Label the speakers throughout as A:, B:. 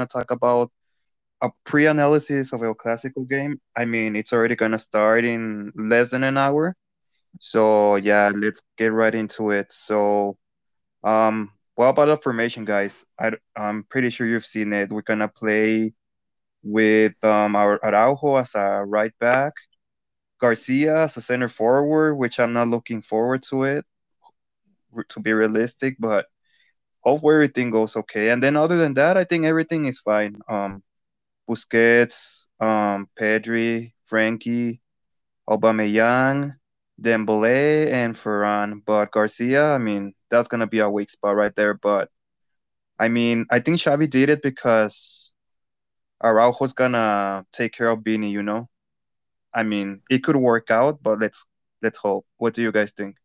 A: gonna talk about a pre-analysis of El Clasico game. I mean, it's already gonna start in less than an hour. So yeah, let's get right into it. So, um, what about the formation, guys? I, I'm pretty sure you've seen it. We're gonna play with um our Araujo as a right back, Garcia as a center forward, which I'm not looking forward to it, to be realistic, but hopefully everything goes okay. And then other than that, I think everything is fine. Um, Busquets, um, Pedri, Frenkie, Aubameyang, Dembele, and Ferran. But Garcia, I mean, that's gonna be a weak spot right there. But I mean, I think Xavi did it because Araujo's gonna take care of Vini. You know, I mean, it could work out, but let's let's hope. What do you guys think?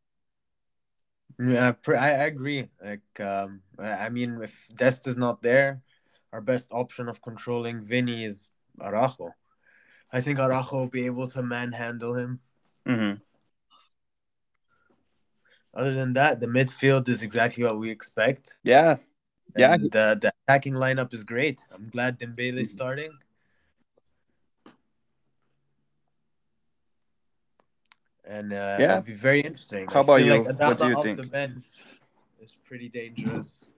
B: Yeah, I, agree. Like, um, I mean, if Dest is not there, our best option of controlling Vini is Araujo. I think Araujo will be able to manhandle him.
A: Mm-hmm.
B: Other than that, the midfield is exactly what we expect.
A: Yeah, yeah.
B: The the attacking lineup is great. I'm glad Dembele is starting. And uh, yeah, it'll be very interesting.
A: How about you? Like what do you think? The bench
B: is pretty dangerous.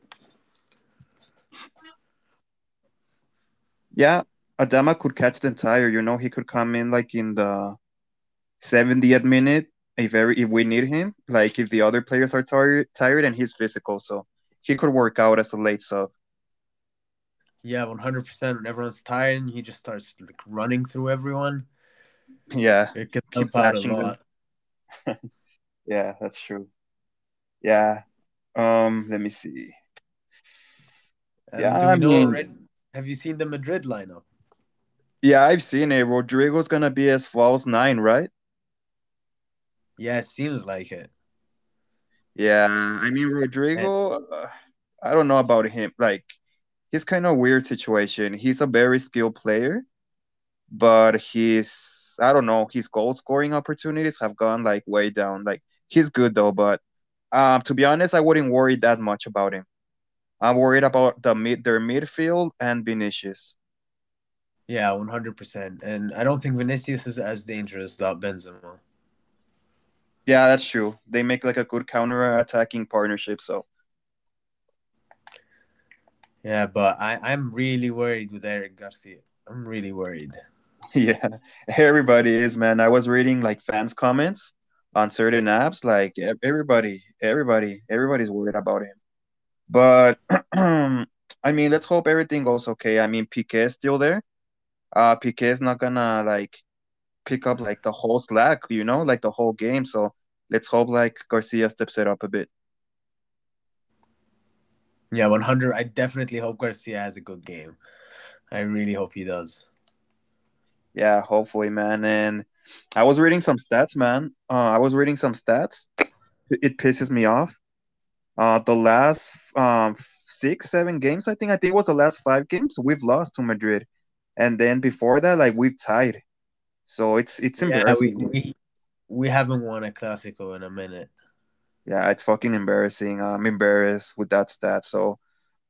A: Yeah, Adama could catch the entire. You know, he could come in like in the 70th minute if very if we need him. Like if the other players are tired, tired, and he's physical, so he could work out as a late sub.
B: Yeah, one hundred percent. When everyone's tired, he just starts like running through everyone.
A: Yeah,
B: it can help out a lot.
A: yeah, that's true. Yeah. Um, let me see.
B: Um, yeah, I mean, have you seen the Madrid lineup?
A: Yeah, I've seen it. Rodrygo's gonna be as false nine, right?
B: Yeah, it seems like it.
A: Yeah, I mean Rodrygo. And... Uh, I don't know about him. Like, he's kind of weird situation. He's a very skilled player, but he's I don't know. His goal scoring opportunities have gone like way down. Like he's good though, but um, to be honest, I wouldn't worry that much about him. I'm worried about the mid their midfield and Vinicius.
B: Yeah, one hundred percent. And I don't think Vinicius is as dangerous without Benzema.
A: Yeah, that's true. They make like a good counter attacking partnership. So.
B: Yeah, but I I'm really worried with Eric Garcia. I'm really worried.
A: Yeah, everybody is, man. I was reading like fans' comments on certain apps. Like everybody, everybody, everybody's worried about him. But I mean, let's hope everything goes okay. I mean, Piqué is still there. Uh, Piqué is not gonna like pick up like the whole slack, you know, like the whole game. So let's hope like Garcia steps it up a bit.
B: Yeah, 100. I definitely hope Garcia has a good game. I really hope he does.
A: Yeah, hopefully, man. And I was reading some stats, man. Uh, I was reading some stats. It pisses me off. Uh, the last um six, seven games, I think. I think it was the last five games we've lost to Madrid, and then before that, like we've tied. So it's it's embarrassing.
B: Yeah, we, we, we haven't won a Clasico in a minute.
A: Yeah, it's fucking embarrassing. I'm embarrassed with that stat. So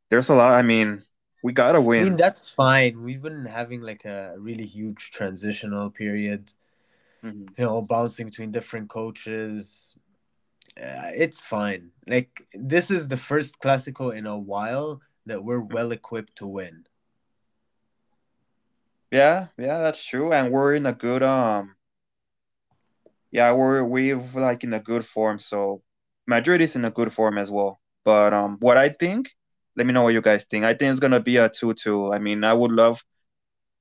A: there's a lot. I mean, we gotta win. I
B: mean, that's fine. We've been having like a really huge transitional period. Mm-hmm. You know, bouncing between different coaches. Uh, it's fine. Like this is the first Clasico in a while that we're mm-hmm. well equipped to win.
A: Yeah, yeah, that's true, and we're in a good um. Yeah, we're we've like in a good form. So Madrid is in a good form as well. But um, what I think let me know what you guys think. I think it's gonna be a two-two. I mean, I would love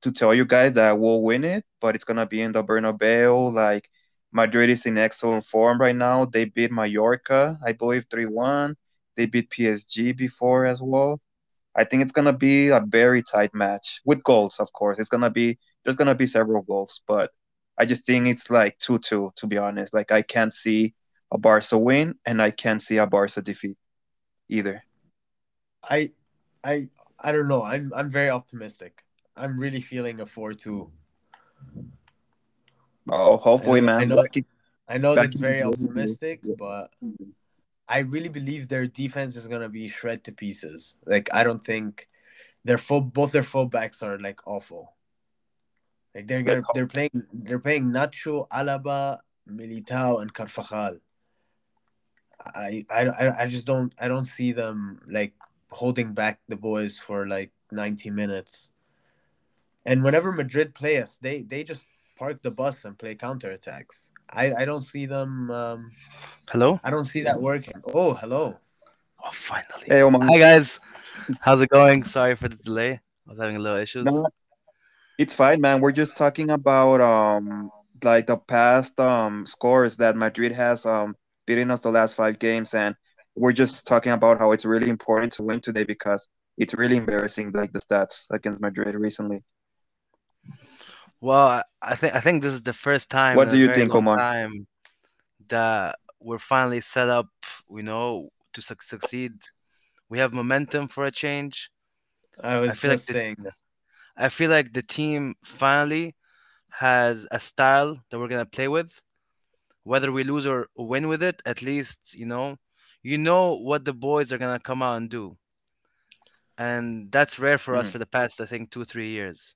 A: to tell you guys that we'll win it, but it's gonna be in the Bernabeu. Like Madrid is in excellent form right now. They beat Mallorca, I believe, three-one. They beat PSG before as well. I think it's gonna be a very tight match with goals, of course. It's gonna be there's gonna be several goals, but I just think it's like two-two. To be honest, like I can't see a Barca win, and I can't see a Barca defeat either.
B: I, I, I don't know. I'm I'm very optimistic. I'm really feeling a four-two.
A: Oh, hopefully,
B: I know,
A: man.
B: I know, I know that's very optimistic, but I really believe their defense is gonna be shred to pieces. Like I don't think their full both their fullbacks are like awful. Like they're gonna, they're playing they're playing Nacho, Alaba, Militao, and Carvajal. I, I I just don't I don't see them like holding back the boys for like 90 minutes. And whenever Madrid play us, they they just park the bus and play counterattacks. I I don't see them um
C: Hello?
B: I don't see that working. Oh, hello.
C: Oh, finally.
A: Hey, Omar.
C: Hi guys. How's it going? Sorry for the delay. I was having a little issues.
A: No, it's fine, man. We're just talking about um like the past um scores that Madrid has um beating us the last five games, and we're just talking about how it's really important to win today because it's really embarrassing, like the stats against Madrid recently.
C: Well, I think I think this is the first time.
A: What do you think,
C: long
A: Omar?
C: Time that we're finally set up, you know, to suc succeed. We have momentum for a change.
B: I was
C: I feel like
B: just
C: the-
B: saying
C: I feel like the team finally has a style that we're gonna play with. Whether we lose or win with it, at least you know, you know what the boys are gonna come out and do, and that's rare for us
A: Mhm.
C: for the past, I think, two three years.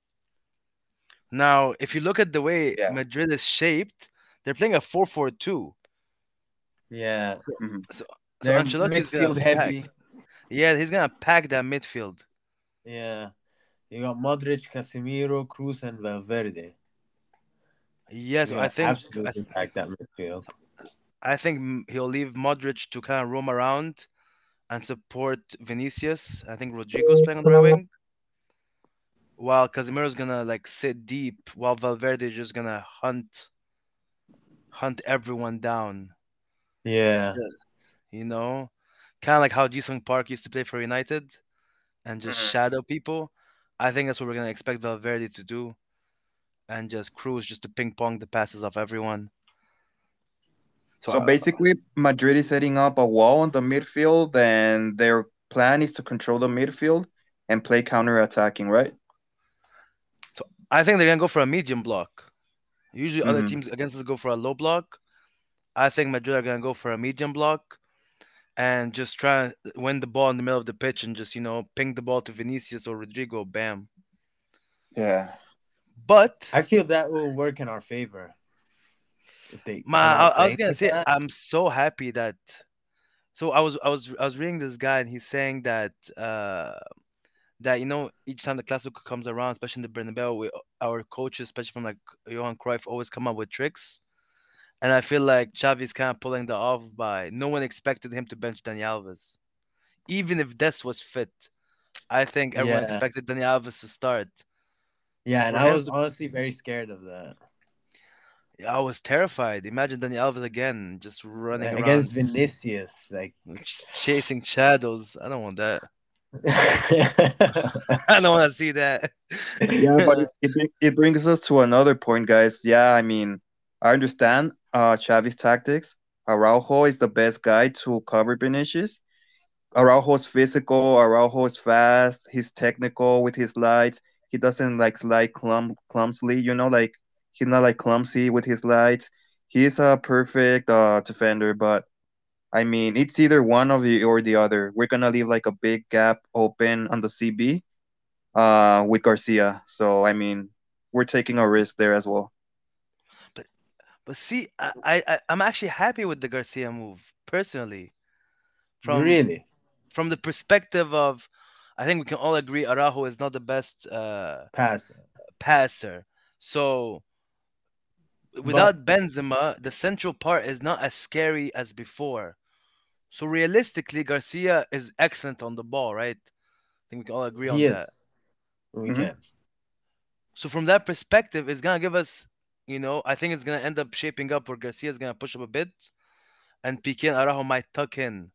C: Now, if you look at the way
A: Yeah.
C: Madrid is shaped, they're playing a 4-4-2.
B: yeah.
A: Mhm.
C: So
B: They're
C: Ancelotti's
B: midfield
C: pack-
B: heavy.
C: Yeah, he's gonna pack that midfield.
B: Yeah. You got Modric, Casemiro, Kroos, and Valverde.
C: Yes,
B: You
C: I think I,
B: absolutely
C: th-
B: pack that midfield.
C: I think he'll leave Modric to kind of roam around and support Vinicius. I think Rodrygo's playing on the right wing. While Casemiro's gonna like sit deep, while Valverde is just gonna hunt, hunt everyone down.
B: Yeah.
C: You know, kind of like how Jisung Park used to play for United, and just
A: Mhm.
C: shadow people. I think that's what we're gonna expect Valverde to do, and just Kroos, just to ping pong the passes off everyone.
A: So
C: I-
A: basically, Madrid is setting up a wall on the midfield, and their plan is to control the midfield and play counter-attacking, right?
C: So I think they're gonna go for a medium block. Usually, other
A: Mhm.
C: teams against us go for a low block. I think Madrid are gonna go for a medium block, and just try and win the ball in the middle of the pitch and just you know ping the ball to Vinicius or Rodrygo. Bam.
A: Yeah.
C: But
B: I feel that will work in our favor. If they
C: Ma,
B: come
C: I, I was gonna say
B: that.
C: I'm so happy that. So I was I was I was reading this guy and he's saying that uh that you know each time the Clasico comes around, especially in the Bernabeu, we, our coaches, especially from like Johan Cruyff, always come up with tricks. And I feel like Xavi's kind of pulling that off by no one expected him to bench Dani Alves, even if Dest was fit. I think everyone
B: Yeah.
C: expected Dani Alves to start.
B: Yeah,
C: So
B: and I was honestly very scared of that.
C: I was terrified. Imagine Dani Alves again, just running
B: Like,
C: around,
B: against Vinicius, like
C: ch- chasing shadows. I don't want that. I don't want to see that.
A: Yeah, but it, it brings us to another point, guys. Yeah, I mean, I understand uh Xavi's tactics. Araujo is the best guy to cover Vinicius. Araujo's physical, Araujo is fast, he's technical with his slides. He doesn't like slide clum clumsily, you know, like he's not like clumsy with his lights. He's a perfect uh defender, but I mean, it's either one of the or the other. We're gonna leave like a big gap open on the CB uh with Garcia. So I mean, we're taking a risk there as well.
C: But but see, I, I I- I'm actually happy with the Garcia move personally. From
B: really?
C: from the perspective of, I think we can all agree Araujo is not the best uh,
B: Pass.
C: passer. So without Benzema, the central part is not as scary as before. So realistically, Garcia is excellent on the ball, right? I think we can all agree on
B: He
C: that.
B: We
A: Mhm.
B: can.
C: So from that perspective, it's gonna give us, you know, I think it's gonna end up shaping up where Garcia is gonna push up a bit, and Piqué and Araujo might tuck in,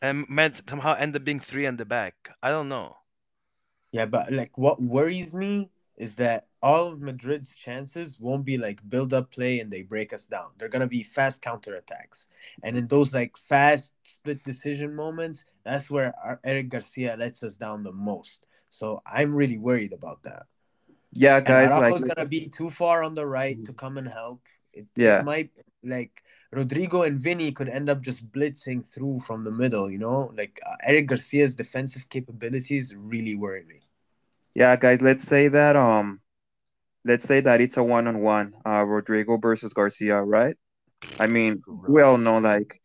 C: and might somehow end up being three in the back. I don't know.
B: Yeah, but like what worries me is that all of Madrid's chances won't be like build up play and they break us down. They're gonna be fast counter attacks, and in those like fast split decision moments, that's where our Eric Garcia lets us down the most. So I'm really worried about that.
A: Yeah,
B: And
A: guys,
B: Araujo's
A: like
B: gonna be too far on the right to come and help. It,
A: Yeah.
B: it might like Rodrygo and Vinny could end up just blitzing through from the middle. You know, like uh, Eric Garcia's defensive capabilities really worry me.
A: Yeah, guys, let's say that um, let's say that it's a one-on-one, uh, Rodrygo versus Garcia, right? I mean, we all know like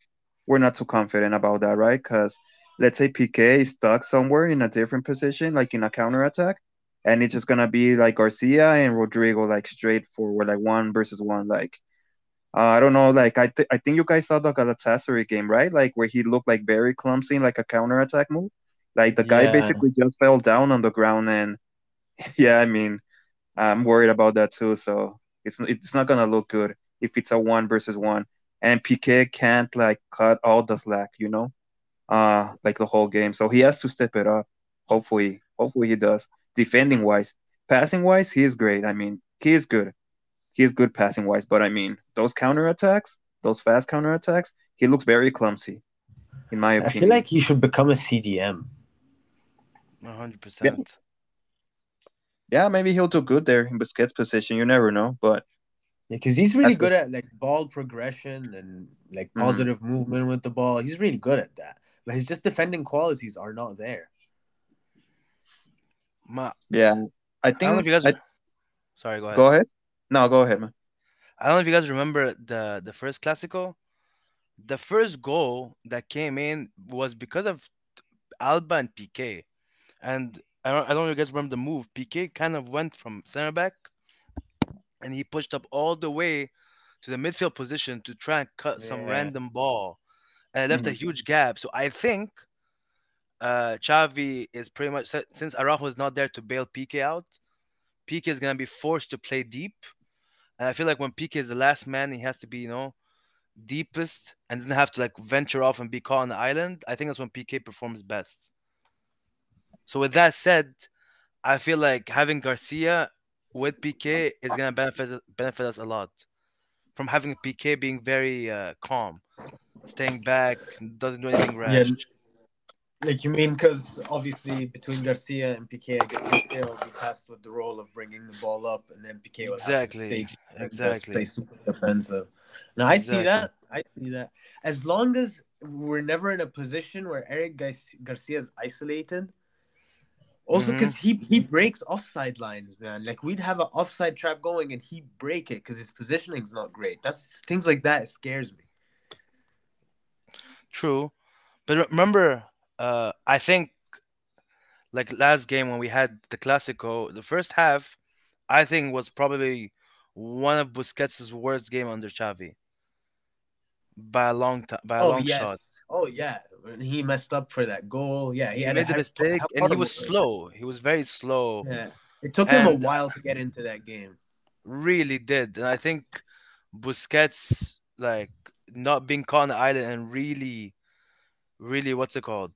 A: we're not too confident about that, right? Because let's say Piqué is stuck somewhere in a different position, like in a counter attack, and it's just gonna be like Garcia and Rodrygo like straight forward, like one versus one. Like uh, I don't know, like I th- I think you guys saw the Galatasaray game, right? Like where he looked like very clumsy, like a counter attack move. Like the guy
B: Yeah.
A: basically just fell down on the ground, and yeah, I mean, I'm worried about that too. So it's it's not gonna look good if it's a one versus one, and Piqué can't like cut all the slack, you know, uh, like the whole game. So he has to step it up. Hopefully, hopefully he does. Defending wise, passing wise, he is great. I mean, he is good. He is good passing wise, but I mean, those counter attacks, those fast counter attacks, he looks very clumsy, in my opinion.
B: I feel like he should become a CDM.
C: One hundred percent.
A: yeah, maybe he'll do good there in Busquets' position. You never know, but yeah,
B: because he's really
A: That's
B: good at like ball progression and like
A: Mhm.
B: positive movement with the ball. He's really good at that, but his just defending qualities are not there.
C: Ma,
A: yeah, I
C: I don't know
A: think.
C: if you guys.
A: I-
C: Sorry, go ahead.
A: go ahead. No, go ahead, man.
C: I don't know if you guys remember the the first Clasico. The first goal that came in was because of Alba and Piqué, and I don't, I don't know if you guys remember the move. Piqué kind of went from center back, and he pushed up all the way to the midfield position to try and cut some random ball, and it left a
A: Mhm.
C: huge gap. So I think uh Xavi is pretty much since Araujo is not there to bail Piqué out, Piqué is gonna be forced to play deep. And I feel like when Piqué is the last man, he has to be, you know, deepest and doesn't have to like venture off and be caught on the island. I think that's when Piqué performs best. So with that said, I feel like having Garcia with Piqué is gonna benefit benefit us a lot. From having Piqué being very uh, calm, staying back, doesn't do anything rash.
B: Yeah, Like you mean because obviously between Garcia and Piqué, I guess Garcia will be tasked with the role of bringing the ball up, and then Piqué will
C: Exactly,
B: have to stay
C: exactly.
B: play super defensive. Now I see that. I see that. As long as we're never in a position where Eric Gar- Garcia is isolated. Also, because he he breaks offside lines, man. Like we'd have an offside trap going, and he break it because his positioning's not great. That's things like that. Scares me.
C: True, but remember, uh, I think like last game when we had the Clasico, the first half, I think was probably one of Busquets' worst game under Xavi by a long time, by a
B: Oh
C: long
B: yes.
C: shot.
B: Oh yeah. He messed up for that goal. Yeah, he
C: He
B: had
C: made
B: had-
C: mistake, and he was slow. He was very slow.
B: Yeah. It took him a while to get into that game.
C: Really did, and I think Busquets like not being caught on the island and really, really, what's it called?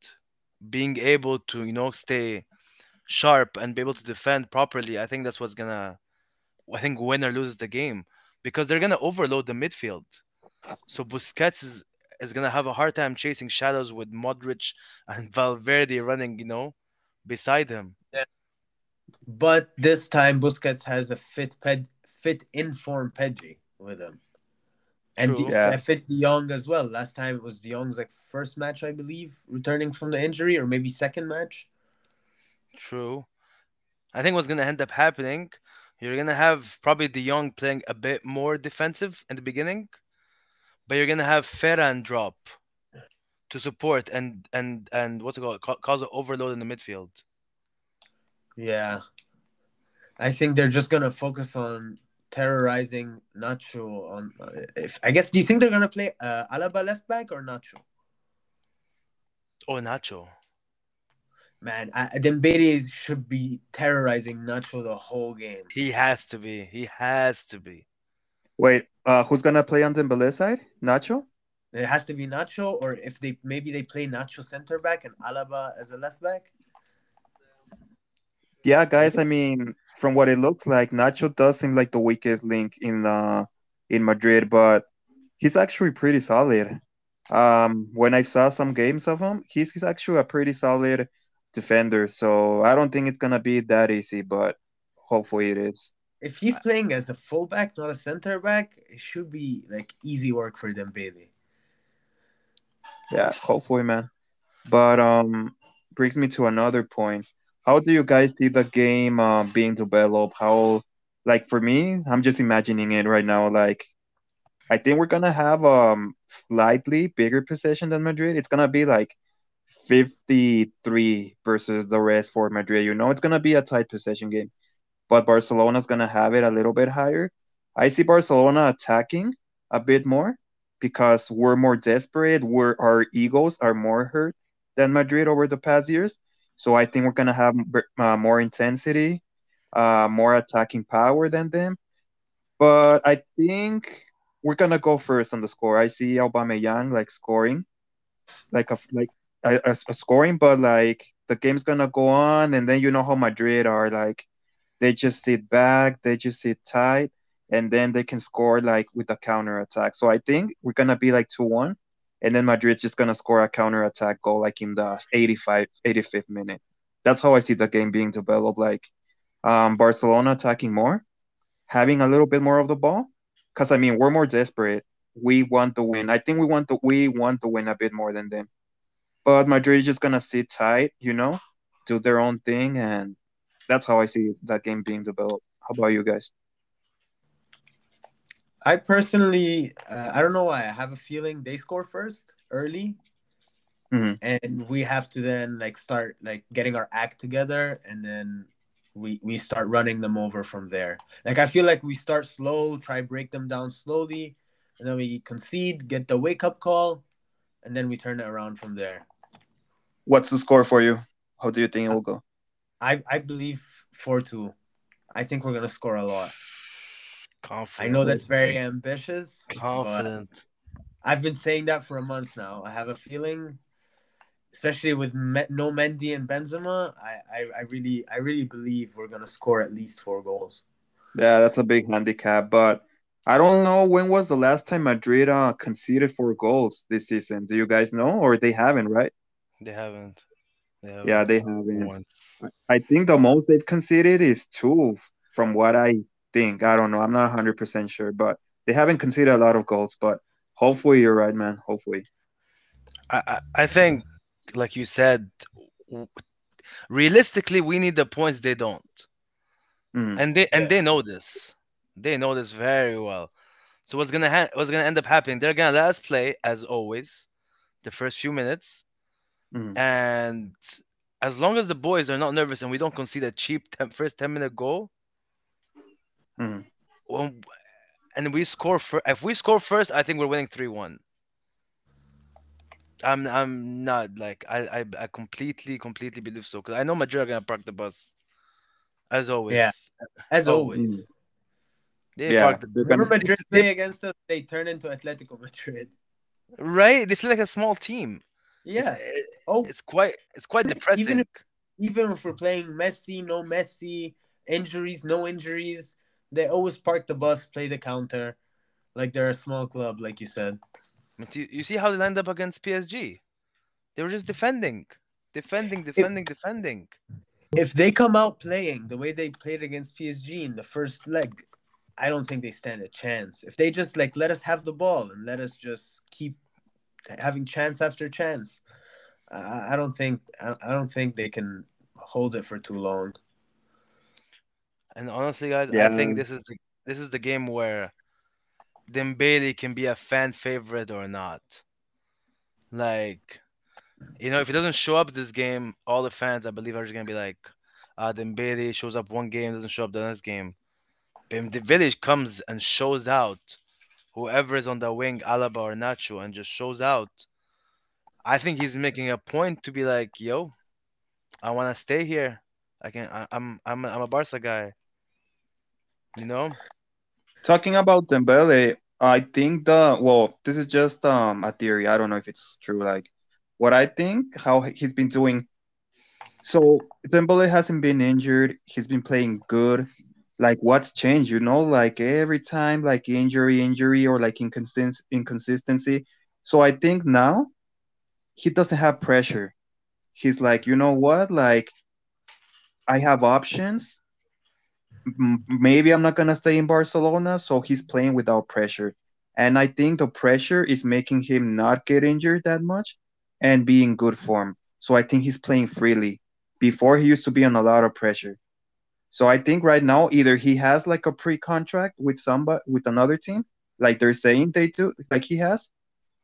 C: Being able to you know stay sharp and be able to defend properly. I think that's what's gonna, I think, win or loses the game because they're gonna overload the midfield. So Busquets is is gonna have a hard time chasing shadows with Modric and Valverde running, you know, beside him.
B: But this time Busquets has a fit ped fit informed Pedri with him. And
C: True.
B: De-
A: Yeah.
B: a fit De Jong as well. Last time it was De Jong's like first match, I believe, returning from the injury, or maybe second match.
C: True. I think what's gonna end up happening, you're gonna have probably De Jong playing a bit more defensive in the beginning, but you're gonna have Ferran drop to support and and and what's it called ca- cause an overload in the midfield.
B: Yeah. I think they're just gonna focus on terrorizing Nacho on if I guess do you think they're gonna play uh, Alaba left back or Nacho?
C: Oh, Nacho.
B: Man, I, Dembele should be terrorizing Nacho the whole game.
C: He has to be. He has to be.
A: Wait, uh, who's gonna play on Dembele's side? Nacho?
B: It has to be Nacho, or if they maybe they play Nacho center back and Alaba as a left back.
A: Yeah, guys. I mean, from what it looks like, Nacho does seem like the weakest link in uh in Madrid, but he's actually pretty solid. Um, when I saw some games of him, he's he's actually a pretty solid defender. So I don't think it's gonna be that easy, but hopefully it is.
B: If he's playing as a fullback, not a center back, it should be like easy work for Dembele.
A: Yeah, hopefully, man. But um, brings me to another point. How do you guys see the game uh, being developed? How, like for me, I'm just imagining it right now. Like, I think we're gonna have um slightly bigger possession than Madrid. It's gonna be like 53 versus the rest for Madrid. You know, it's gonna be a tight possession game, but Barcelona's gonna have it a little bit higher. I see Barcelona attacking a bit more because we're more desperate. We're our egos are more hurt than Madrid over the past years. So I think we're gonna have uh, more intensity, uh, more attacking power than them. But I think we're gonna go first on the score. I see Aubameyang like scoring, like a like a, a, scoring, but like the game's gonna go on, and then you know how Madrid are like, they just sit back, they just sit tight, and then they can score like with a counter attack. So I think we're gonna be like two one, and then Madrid's just gonna score a counter attack goal like in the 85, 85th minute. That's how I see the game being developed. Like um, Barcelona attacking more, having a little bit more of the ball, because I mean we're more desperate. We want to win. I think we want to we want to win a bit more than them. But Madrid is just gonna sit tight, you know, do their own thing, and that's how I see that game being developed. How about you guys?
B: I personally, uh, I don't know why. I have a feeling they score first early,
A: mm-hmm.
B: and we have to then like start like getting our act together, and then we we start running them over from there. Like I feel like we start slow, try break them down slowly, and then we concede, get the wake up call, and then we turn it around from there.
A: What's the score for you? How do you think it will go?
B: I I believe four two. I think we're gonna score a lot.
C: Confident.
B: I know that's very ambitious.
C: Confident.
B: I've been saying that for a month now. I have a feeling, especially with Me- no Mendy and Benzema, I, I, I really I really believe we're gonna score at least four goals.
A: Yeah, that's a big handicap, but I don't know when was the last time Madrid uh, conceded four goals this season. Do you guys know, or they haven't, right?
C: They haven't. They haven't.
A: Yeah, they haven't. Once. I think the most they've conceded is two, from what I think. I don't know. I'm not 100 percent sure, but they haven't conceded a lot of goals. But hopefully, you're right, man. Hopefully.
C: I I think, like you said, realistically, we need the points. They don't,
A: mm.
C: and they and yeah. they know this. They know this very well. So what's gonna ha- what's gonna end up happening? They're gonna let us play as always, the first few minutes,
A: mm.
C: and as long as the boys are not nervous and we don't concede a cheap ten, first ten minute goal,
A: mm.
C: well, and we score for if we score first, I think we're winning three one. I'm I'm not like I I, I completely completely believe so because I know Madrid are gonna park the bus, as always.
B: Yeah, as always.
C: They yeah. The,
B: Remember Madrid play against us? They turn into Atletico Madrid.
C: Right, they feel like a small team.
B: Yeah.
C: Oh, it's quite it's quite depressing.
B: Even if, even if we're playing Messi, no Messi, injuries, no injuries, they always park the bus, play the counter, like they're a small club, like you said.
C: But you, you see how they lined up against PSG? They were just defending, defending, defending, if, defending.
B: If they come out playing the way they played against PSG in the first leg, I don't think they stand a chance. If they just like let us have the ball and let us just keep having chance after chance, I, I don't think I, I don't think they can hold it for too long.
C: And honestly, guys, yeah. I think this is the this is the game where Dembele can be a fan favorite or not. Like, you know, if he doesn't show up this game, all the fans, I believe, are just gonna be like, uh, Dembele shows up one game, doesn't show up the next game. But the village comes and shows out, whoever is on the wing, Alaba or Nacho, and just shows out. I think he's making a point to be like, yo, I want to stay here. I can. I, I'm. I'm. I'm a Barca guy. You know.
A: Talking about Dembele, I think the well, this is just um a theory. I don't know if it's true. Like, what I think, how he's been doing. So Dembele hasn't been injured. He's been playing good. Like, what's changed? You know, like every time, like injury, injury, or like inconsistency, inconsistency. So I think now he doesn't have pressure. He's like, you know what? Like, I have options maybe I'm not gonna stay in Barcelona, so he's playing without pressure. And I think the pressure is making him not get injured that much and be in good form. So I think he's playing freely. Before he used to be on a lot of pressure. So I think right now either he has like a pre-contract with somebody with another team, like they're saying they do, like he has,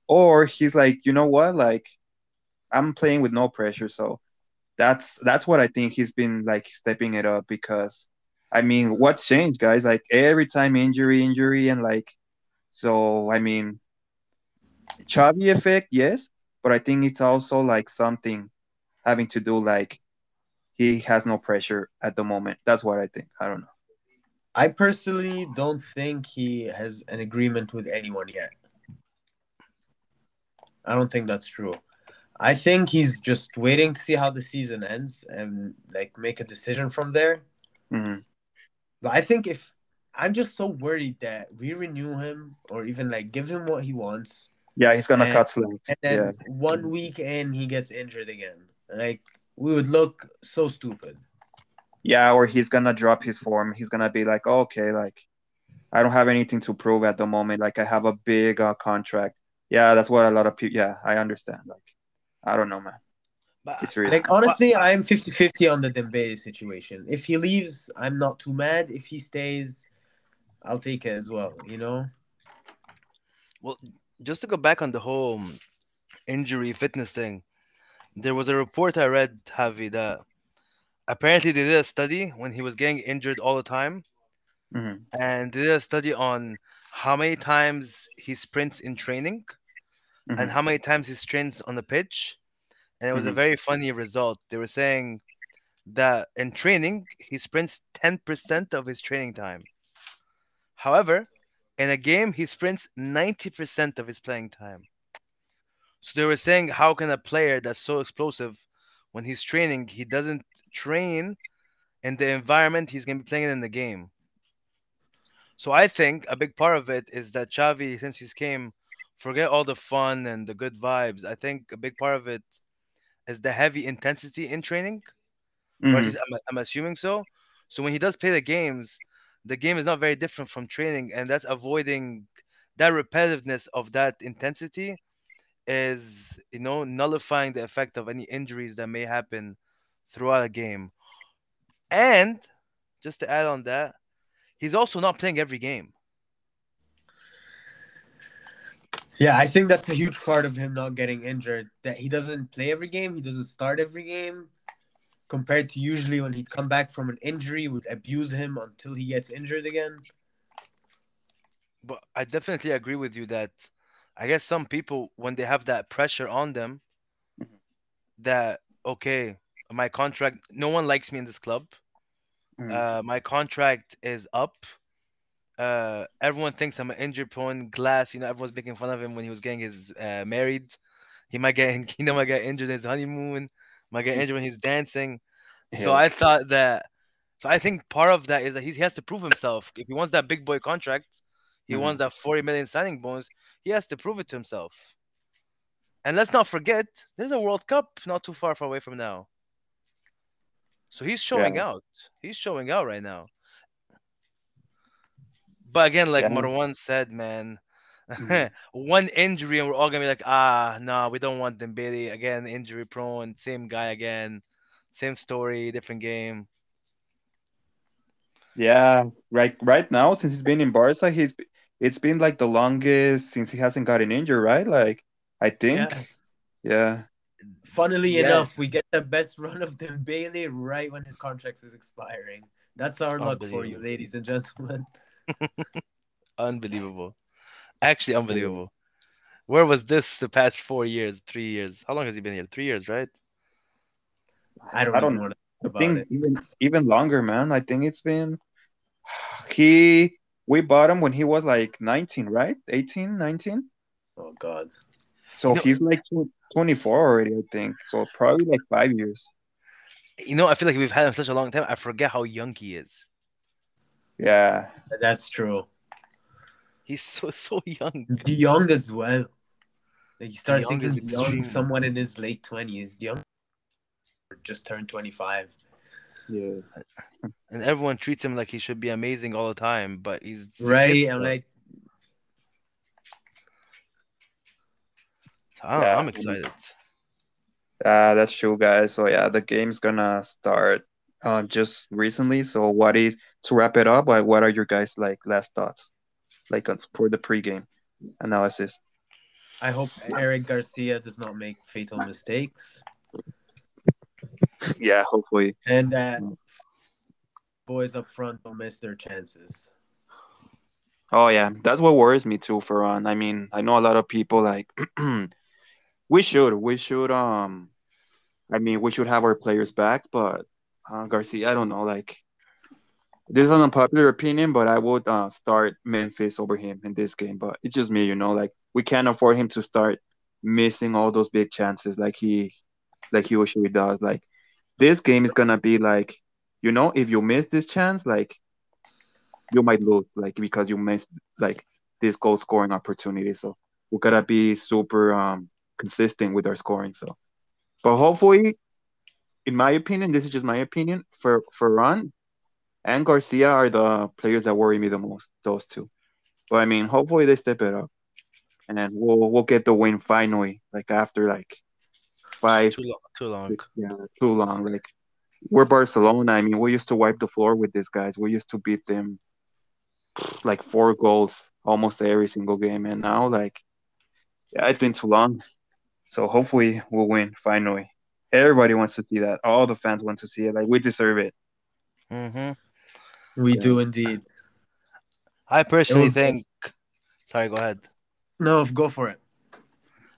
A: or he's like, you know what, like I'm playing with no pressure. So that's that's what I think he's been like stepping it up because I mean, what's changed, guys? Like every time injury, injury, and like so. I mean, Xavi effect, yes, but I think it's also like something having to do like he has no pressure at the moment. That's what I think. I don't know.
B: I personally don't think he has an agreement with anyone yet. I don't think that's true. I think he's just waiting to see how the season ends and like make a decision from there.
A: Mm-hmm.
B: But I think if I'm just so worried that we renew him or even like give him what he wants.
A: Yeah, he's gonna and, cut Slim.
B: And then
A: yeah.
B: one week in, he gets injured again. Like we would look so stupid.
A: Yeah, or he's gonna drop his form. He's gonna be like, oh, okay, like I don't have anything to prove at the moment. Like I have a big uh, contract. Yeah, that's what a lot of people. Yeah, I understand. Like I don't know, man.
B: But, it's really like honestly, but, I'm 50-50 on the Dembele situation. If he leaves, I'm not too mad. If he stays, I'll take it as well. You know.
C: Well, just to go back on the whole injury fitness thing, there was a report I read, Javi, that apparently they did a study when he was getting injured all the time,
A: mm-hmm.
C: and they did a study on how many times he sprints in training mm-hmm. and how many times he sprints on the pitch. And it was mm-hmm. a very funny result. They were saying that in training, he sprints 10% of his training time. However, in a game, he sprints 90% of his playing time. So they were saying, how can a player that's so explosive, when he's training, he doesn't train in the environment he's going to be playing in the game? So I think a big part of it is that Xavi, since he's came, forget all the fun and the good vibes. I think a big part of it is the heavy intensity in training. Mm. I'm, I'm assuming so. So when he does play the games, the game is not very different from training, and that's avoiding that repetitiveness of that intensity is you know nullifying the effect of any injuries that may happen throughout a game. And just to add on that, he's also not playing every game.
B: Yeah, I think that's a huge part of him not getting injured. That he doesn't play every game, he doesn't start every game, compared to usually when he'd come back from an injury, would abuse him until he gets injured again.
C: But I definitely agree with you that I guess some people when they have that pressure on them, mm-hmm. that okay, my contract, no one likes me in this club. Mm. Uh, my contract is up. Uh, everyone thinks I'm an injury prone glass. You know, everyone's making fun of him when he was getting his uh, married. He might get, you know, might get injured in his honeymoon. Might get injured when he's dancing. Yeah. So I thought that. So I think part of that is that he has to prove himself. If he wants that big boy contract, he mm-hmm. wants that 40 million signing bonus. He has to prove it to himself. And let's not forget, there's a World Cup not too far, far away from now. So he's showing yeah. out. He's showing out right now. But again, like yeah. Marwan said, man, mm-hmm. one injury and we're all gonna be like, ah, no, we don't want Dembele again, injury prone, same guy again, same story, different game.
A: Yeah, right. Right now, since he's been in Barca, he's it's been like the longest since he hasn't gotten injured, right? Like, I think, yeah. yeah.
B: Funnily yeah. enough, we get the best run of Dembele right when his contract is expiring. That's our luck for you, ladies and gentlemen.
C: unbelievable. Actually, unbelievable. Where was this the past four years, three years? How long has he been here? Three years, right?
B: I don't, I don't know.
A: I think it. even even longer, man. I think it's been he we bought him when he was like 19, right? 18, 19?
B: Oh god.
A: So you he's like 24 already, I think. So probably like 5 years.
C: You know, I feel like we've had him such a long time. I forget how young he is.
A: Yeah,
B: that's true.
C: He's so so young.
B: The young as well. Like you start thinking young, someone in his late twenties, young, just turned twenty five.
A: Yeah.
C: and everyone treats him like he should be amazing all the time, but he's
B: right. I'm like,
C: I don't know,
A: Yeah.
C: I'm excited.
A: Uh, that's true, guys. So yeah, the game's gonna start uh, just recently. So what is to wrap it up? Like, what are your guys like last thoughts, like uh, for the pregame analysis?
B: I hope Eric Garcia does not make fatal mistakes,
A: Yeah, hopefully.
B: and that boys up front don't miss their chances.
A: Oh yeah, that's what worries me too, Ferran. I mean, I know a lot of people like we should, we should, um, I mean, we should have our players back, but uh, Garcia, I don't know, like this is an unpopular opinion, but I would uh start Memphis over him in this game. But it's just me, you know, like we can't afford him to start missing all those big chances like he, like he usually does. Like this game is gonna be like, you know, if you miss this chance, like you might lose, like because you missed like this goal scoring opportunity. So we gotta be super um consistent with our scoring. So, but hopefully, in my opinion, this is just my opinion. For Ferran and Garcia are the players that worry me the most. Those two. But I mean, hopefully they step it up, and then we'll we'll get the win finally. Like after like five,
C: Too long, too long.
A: yeah, too long. Like we're Barcelona. I mean, we used to wipe the floor with these guys. We used to beat them like four goals almost every single game, and now like yeah, it's been too long. So hopefully we'll win finally. Everybody wants to see that. All the fans want to see it. Like we deserve it.
C: Mm hmm
B: We
A: Yeah.
B: do indeed.
C: I personally
B: was-
C: think. Sorry, go ahead.
B: No, go for it.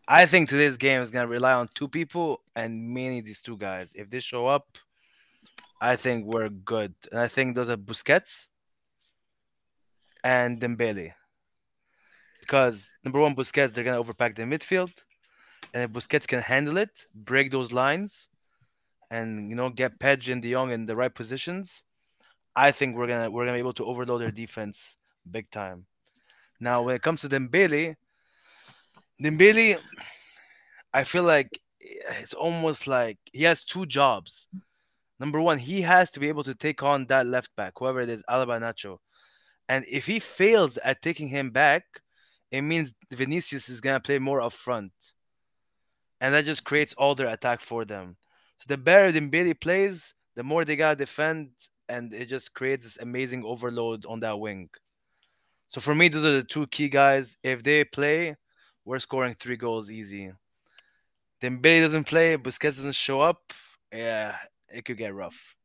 C: I think today's game is gonna rely on two people and mainly these two guys. If they show up, I think we're good. And I think those are Busquets and Dembele. Because number one, Busquets, they're gonna overpack the midfield, and if Busquets can handle it, break those lines, and you know get Pedri and De Jong in the right positions, I think we're gonna we're gonna be able to overload their defense big time. Now, when it comes to Dembele, Dembele, I feel like it's almost like he has two jobs. Number one, he has to be able to take on that left back, whoever it is, Alaba Nacho. And if he fails at taking him back, it means Vinicius is gonna play more up front. And that just creates all their attack for them. So the better Dembele plays, the more they gotta defend, and it just creates this amazing overload on that wing. So for me, those are the two key guys. If they play, we're scoring three goals easy. Dembele doesn't play, Busquets doesn't show up. Yeah, it could get rough,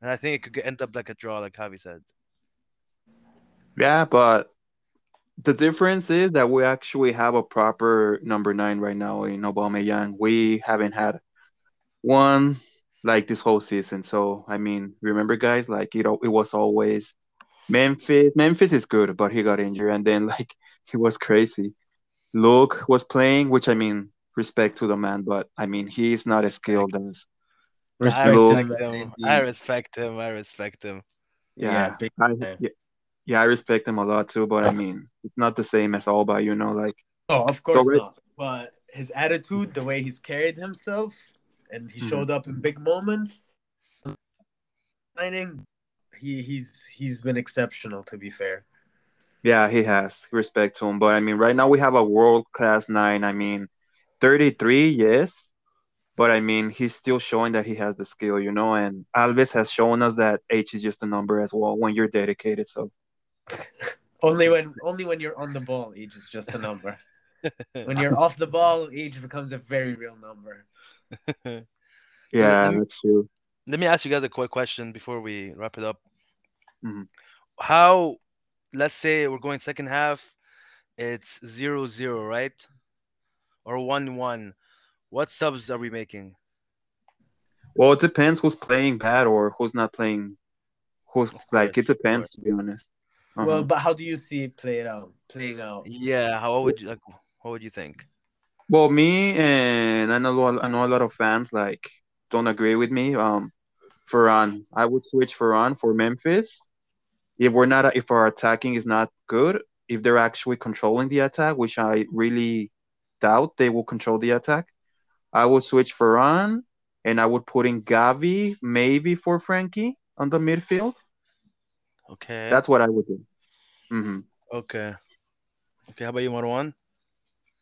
C: and I think it could end up like a draw, like Javi said.
A: Yeah, but the difference is that we actually have a proper number nine right now in Aubameyang. We haven't had one like this whole season. So I mean, remember guys, like it it was always Memphis. Memphis is good, but he got injured, and then like he was crazy. Luuk was playing, which I mean, respect to the man, but I mean, he's not as skilled as
C: I
B: Respect
A: Luuk.
B: him,
C: respect him.
B: indeed.
C: I respect him. I respect him.
B: Yeah,
A: yeah.
B: big
A: I, yeah, yeah, I respect him a lot too, but I mean, it's not the same as Auba, you know, like
B: Oh, of course
A: right-
B: not. But his attitude, the way he's carried himself, and he
A: Mhm.
B: showed up in big moments. Signing, he he's he's been exceptional. To be fair,
A: Yeah, he has respect to him. But I mean, right now we have a world class nine. I mean, 33, yes. But I mean, he's still showing that he has the skill, you know. And Alves has shown us that age is just a number as well when you're dedicated. So,
B: only when only when you're on the ball, age is just a number. when you're off the ball, age becomes a very real number.
A: yeah,
C: let me-
A: that's true.
C: Let me ask you guys a quick question before we wrap it up.
A: Mhm.
C: How, let's say we're going second half, it's zero zero, right? Or one one. What subs are we making?
A: Well, it depends who's playing bad or who's not playing. Who's
C: Of
A: like, it depends, to be honest. Uh-huh.
B: Well, but how do you see it played out? Playing out.
C: Yeah, how would you like? What would you think?
A: Well, me and I know I know a lot of fans like don't agree with me. Um, Ferran, I would switch Ferran for Memphis. If we're not, if our attacking is not good, if they're actually controlling the attack, which I really doubt they will control the attack, I would switch Ferran and I would put in Gavi maybe for Frenkie. on the midfield.
C: Okay.
A: That's what I would do. Mm-hmm.
C: Okay. Okay. How about you, Marwan?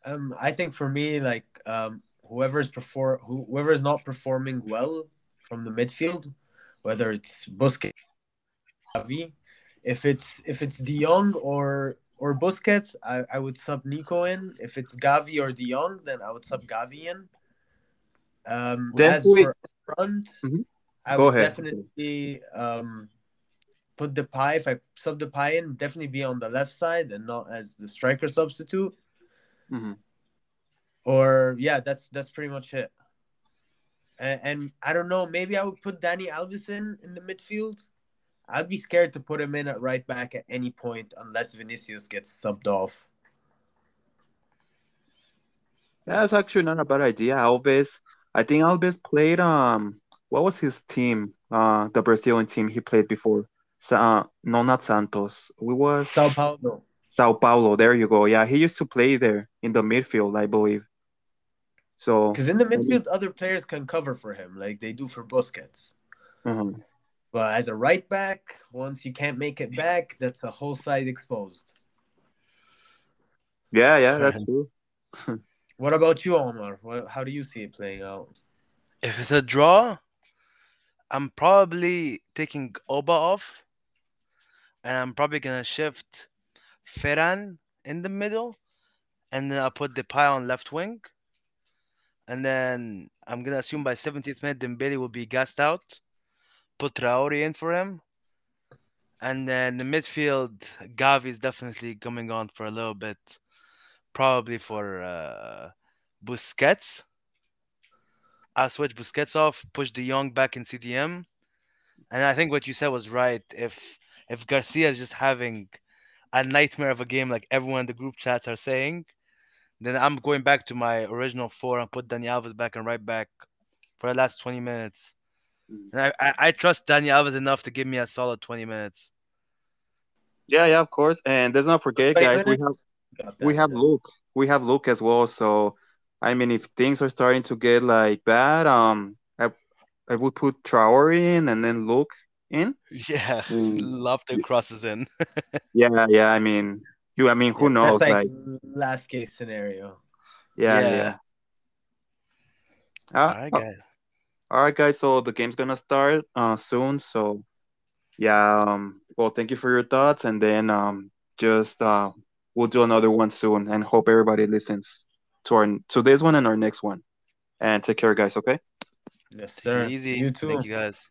B: Um, I think for me, like um, whoever is perform whoever is not performing well from the midfield, whether it's Busquets, Gavi, if it's if it's De Jong or or Busquets, I, I would sub Nico in. If it's Gavi or De Jong, then I would sub Gavi in. Um, as
A: we-
B: for front,
A: Mhm.
B: I
A: Go
B: would
A: ahead.
B: definitely um, put the pie. If I sub the pie in, definitely be on the left side and not as the striker substitute.
A: Mm-hmm.
B: Or yeah, that's that's pretty much it. And, and I don't know, maybe I would put Dani Alves in in the midfield. I'd be scared to put him in at right back at any point unless Vinicius gets subbed off.
A: That's actually not a bad idea. Alves, I think Alves played um what was his team? Uh the Brazilian team he played before. Sa- uh, no, not Santos. We was
B: Sao Paulo.
A: Sao Paulo. There you go. Yeah, he used to play there in the midfield, I believe. So
B: Because in the midfield, other players can cover for him, like they do for Busquets.
A: mhm.
B: But as a right back, once you can't make it back, that's a whole side exposed.
A: yeah, yeah, that's true.
B: What about you, Omar? What, how do you see it playing out?
C: If it's a draw, I'm probably taking Auba off, and I'm probably gonna shift Ferran in the middle, and then I'll put Depay on left wing, and then I'm gonna assume by 70th minute Dembele will be gassed out, put Traore in for him, and then the midfield Gavi is definitely coming on for a little bit, probably for uh, Busquets. I'll switch Busquets off, push De Jong back in CDM. And I think what you said was right. If if Garcia is just having a nightmare of a game like everyone in the group chats are saying, then I'm going back to my original four and put Dani Alves back and right back for the last 20 minutes.
A: Mm.
C: And I, I, I trust Dani Alves enough to give me a solid 20 minutes.
A: Yeah, yeah, of course. And let's not forget,
B: 20
A: guys, we have
B: minutes? That.
A: we have Luuk. We have Luuk as well. So I mean, if things are starting to get like bad, um, I I would put Traore in and then Luuk in.
C: Yeah,
A: Mm.
C: love the crosses in.
A: Yeah, yeah. I mean, you. I mean, who
B: Yeah,
A: knows?
B: That's
A: Like,
B: like last case scenario.
A: yeah,
C: Yeah.
A: yeah. Uh,
C: All right,
A: uh,
C: guys.
A: all right, guys. So the game's gonna start uh soon. So yeah. Um. Well, thank you for your thoughts, and then um, just uh, we'll do another one soon, and hope everybody listens to our to this one and our next one. And take care, guys. Okay.
B: Yes,
C: Take
B: sir.
C: it easy.
B: You too.
C: Thank you, guys.